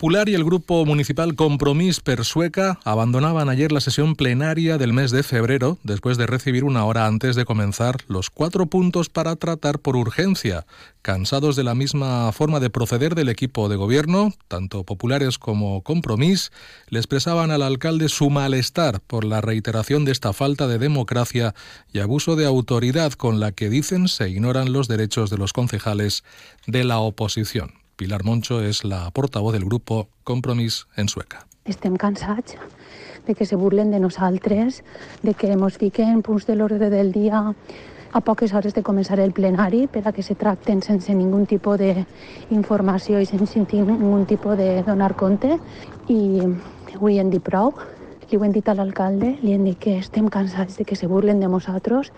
Popular y el Grupo Municipal Compromís per Sueca abandonaban ayer la sesión plenaria del mes de febrero después de recibir una hora antes de comenzar los cuatro puntos para tratar por urgencia. Cansados de la misma forma de proceder del equipo de gobierno, tanto populares como Compromís, le expresaban al alcalde su malestar por la reiteración de esta falta de democracia y abuso de autoridad con la que dicen se ignoran los derechos de los concejales de la oposición. Pilar Moncho és la portavoz del grup Compromís en Sueca. Estem cansats de que se burlen de nosaltres, de que ens fiquen punts de l'ordre del dia a poques hores de començar el plenari per a que se tracten sense ningun tipus d'informació i sense ningun tipus de donar compte. I avui hem dit prou, li ho hem dit a l'alcalde, li hem dit que estem cansats de que se burlen de nosaltres.